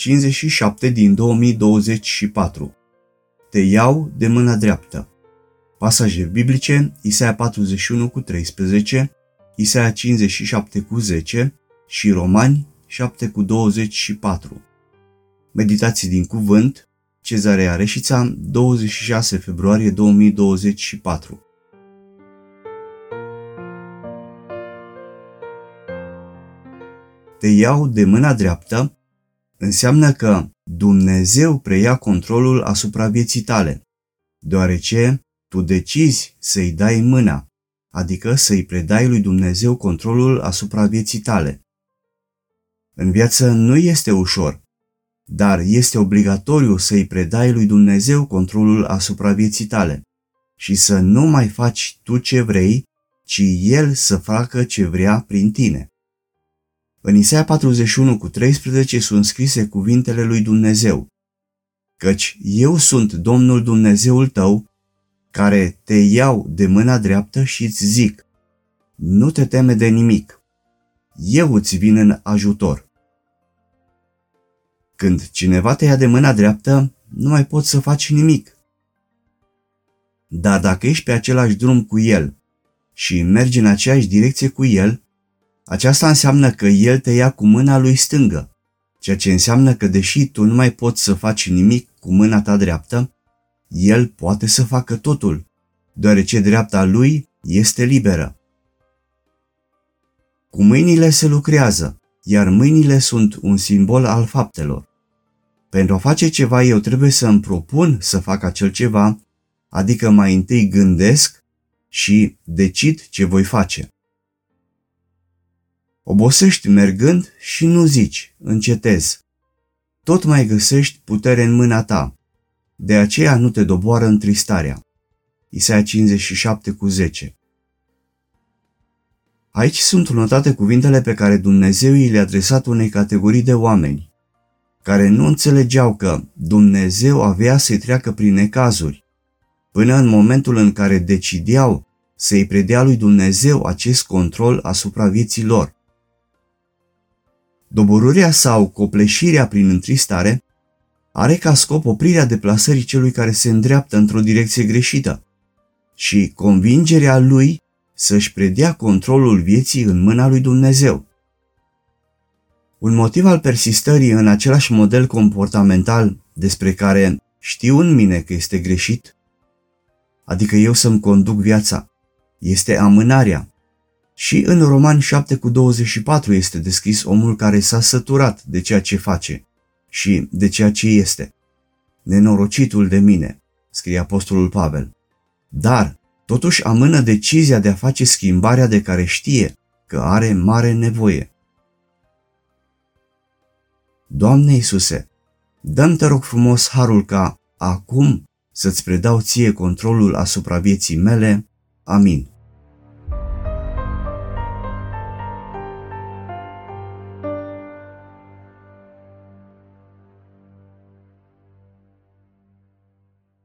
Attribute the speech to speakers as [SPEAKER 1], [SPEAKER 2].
[SPEAKER 1] 57 din 2024 Te iau de mâna dreaptă. Pasaje biblice Isaia 41 cu 13, Isaia 57 cu 10 și Romani 7 cu 24 Meditații din cuvânt Cezarea Reșița 26 februarie 2024 te iau de mâna dreaptă, înseamnă că Dumnezeu preia controlul asupra vieții tale, deoarece tu decizi să-i dai mâna, adică să-i predai lui Dumnezeu controlul asupra vieții tale. În viață nu este ușor, dar este obligatoriu să-i predai lui Dumnezeu controlul asupra vieții tale și să nu mai faci tu ce vrei, ci El să facă ce vrea prin tine. În Isaia 41 cu 13 sunt scrise cuvintele lui Dumnezeu. Căci eu sunt Domnul Dumnezeul tău, care te iau de mâna dreaptă și îți zic, nu te teme de nimic, eu îți vin în ajutor. Când cineva te ia de mâna dreaptă, nu mai poți să faci nimic. Dar dacă ești pe același drum cu el și mergi în aceeași direcție cu el, aceasta înseamnă că El te ia cu mâna lui stângă, ceea ce înseamnă că deși tu nu mai poți să faci nimic cu mâna ta dreaptă, El poate să facă totul, deoarece dreapta Lui este liberă. Cu mâinile se lucrează, iar mâinile sunt un simbol al faptelor. Pentru a face ceva eu trebuie să îmi propun să fac acel ceva, adică mai întâi gândesc și decid ce voi face. Obosești mergând și nu zici, încetezi. Tot mai găsești putere în mâna ta. De aceea nu te doboară întristarea. Isaia 57 cu 10 Aici sunt notate cuvintele pe care Dumnezeu i le-a adresat unei categorii de oameni, care nu înțelegeau că Dumnezeu avea să-i treacă prin necazuri, până în momentul în care decideau să-i predea lui Dumnezeu acest control asupra vieții lor. Doborârea sau copleșirea prin întristare are ca scop oprirea deplasării celui care se îndreaptă într-o direcție greșită și convingerea lui să-și predea controlul vieții în mâna lui Dumnezeu. Un motiv al persistării în același model comportamental despre care știu în mine că este greșit, adică eu să-mi conduc viața, este amânarea, și în Roman 7 cu 24 este descris omul care s-a săturat de ceea ce face și de ceea ce este. Nenorocitul de mine, scrie apostolul Pavel. Dar, totuși amână decizia de a face schimbarea de care știe că are mare nevoie. Doamne Iisuse, dăm te rog frumos harul ca acum să-ți predau ție controlul asupra vieții mele. Amin.